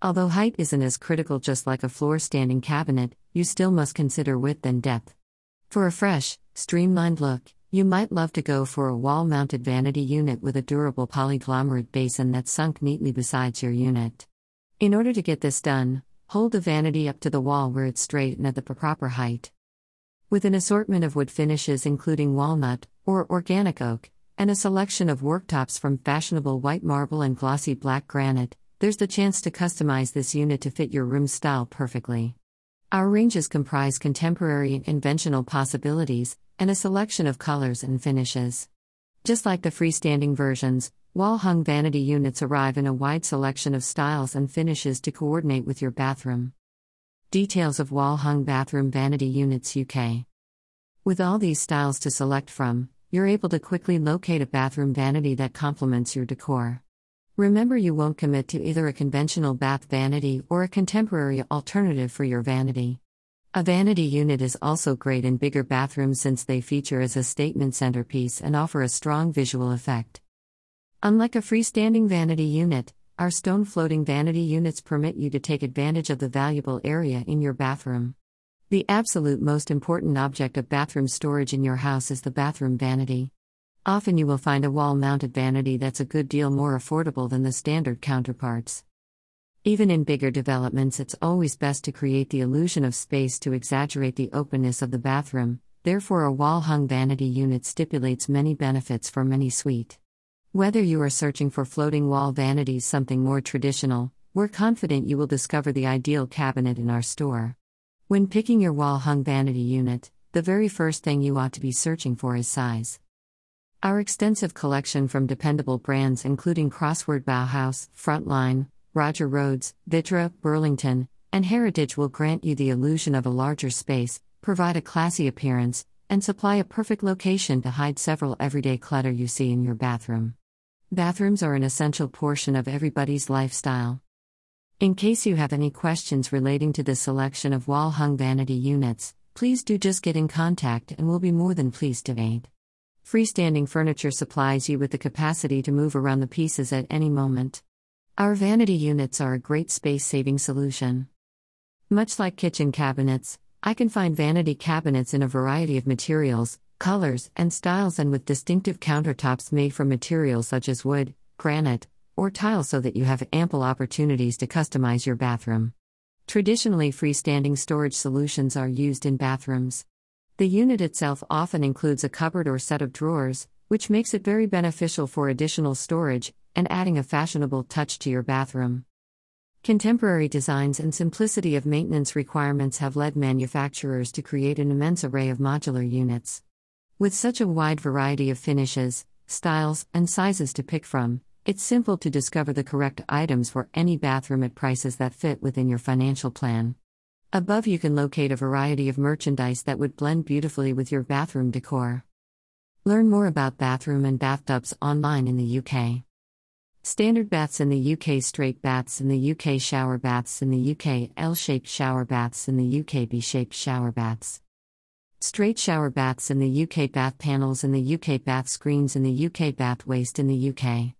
Although height isn't as critical just like a floor standing cabinet, you still must consider width and depth. For a fresh, streamlined look, you might love to go for a wall mounted vanity unit with a durable polyglomerate basin that's sunk neatly beside your unit. In order to get this done, hold the vanity up to the wall where it's straight and at the proper height. With an assortment of wood finishes including walnut, or organic oak, and a selection of worktops from fashionable white marble and glossy black granite, there's the chance to customize this unit to fit your room style perfectly. Our ranges comprise contemporary and conventional possibilities, and a selection of colors and finishes. Just like the freestanding versions, wall hung vanity units arrive in a wide selection of styles and finishes to coordinate with your bathroom. Details of wall hung bathroom vanity units UK. With all these styles to select from, you're able to quickly locate a bathroom vanity that complements your decor. Remember, you won't commit to either a conventional bath vanity or a contemporary alternative for your vanity. A vanity unit is also great in bigger bathrooms since they feature as a statement centerpiece and offer a strong visual effect. Unlike a freestanding vanity unit, our stone floating vanity units permit you to take advantage of the valuable area in your bathroom. The absolute most important object of bathroom storage in your house is the bathroom vanity. Often you will find a wall mounted vanity that's a good deal more affordable than the standard counterparts. Even in bigger developments, it's always best to create the illusion of space to exaggerate the openness of the bathroom, therefore, a wall hung vanity unit stipulates many benefits for many suite. Whether you are searching for floating wall vanities, something more traditional, we're confident you will discover the ideal cabinet in our store. When picking your wall hung vanity unit, the very first thing you ought to be searching for is size. Our extensive collection from dependable brands including Crosswater Bauhaus, Frontline, Roper Rhodes, Vitra, Burlington, and Heritage will grant you the illusion of a larger space, provide a classy appearance, and supply a perfect location to hide several everyday clutter you see in your bathroom. Bathrooms are an essential portion of everybody's lifestyle. In case you have any questions relating to the selection of wall hung vanity units, please do just get in contact and we'll be more than pleased to aid. Freestanding furniture supplies you with the capacity to move around the pieces at any moment. Our vanity units are a great space saving solution. Much like kitchen cabinets, I can find vanity cabinets in a variety of materials, colors, and styles, and with distinctive countertops made from materials such as wood, granite, or tile so that you have ample opportunities to customize your bathroom. Traditionally, freestanding storage solutions are used in bathrooms. The unit itself often includes a cupboard or set of drawers, which makes it very beneficial for additional storage and adding a fashionable touch to your bathroom. Contemporary designs and simplicity of maintenance requirements have led manufacturers to create an immense array of modular units. With such a wide variety of finishes, styles, and sizes to pick from, it's simple to discover the correct items for any bathroom at prices that fit within your financial plan. Above, you can locate a variety of merchandise that would blend beautifully with your bathroom decor. Learn more about bathroom and bathtubs online in the UK. Standard baths in the UK, straight baths in the UK, shower baths in the UK, L shaped shower baths in the UK, P shaped shower baths. Straight shower baths in the UK, bath panels in the UK, bath screens in the UK, bath waste in the UK.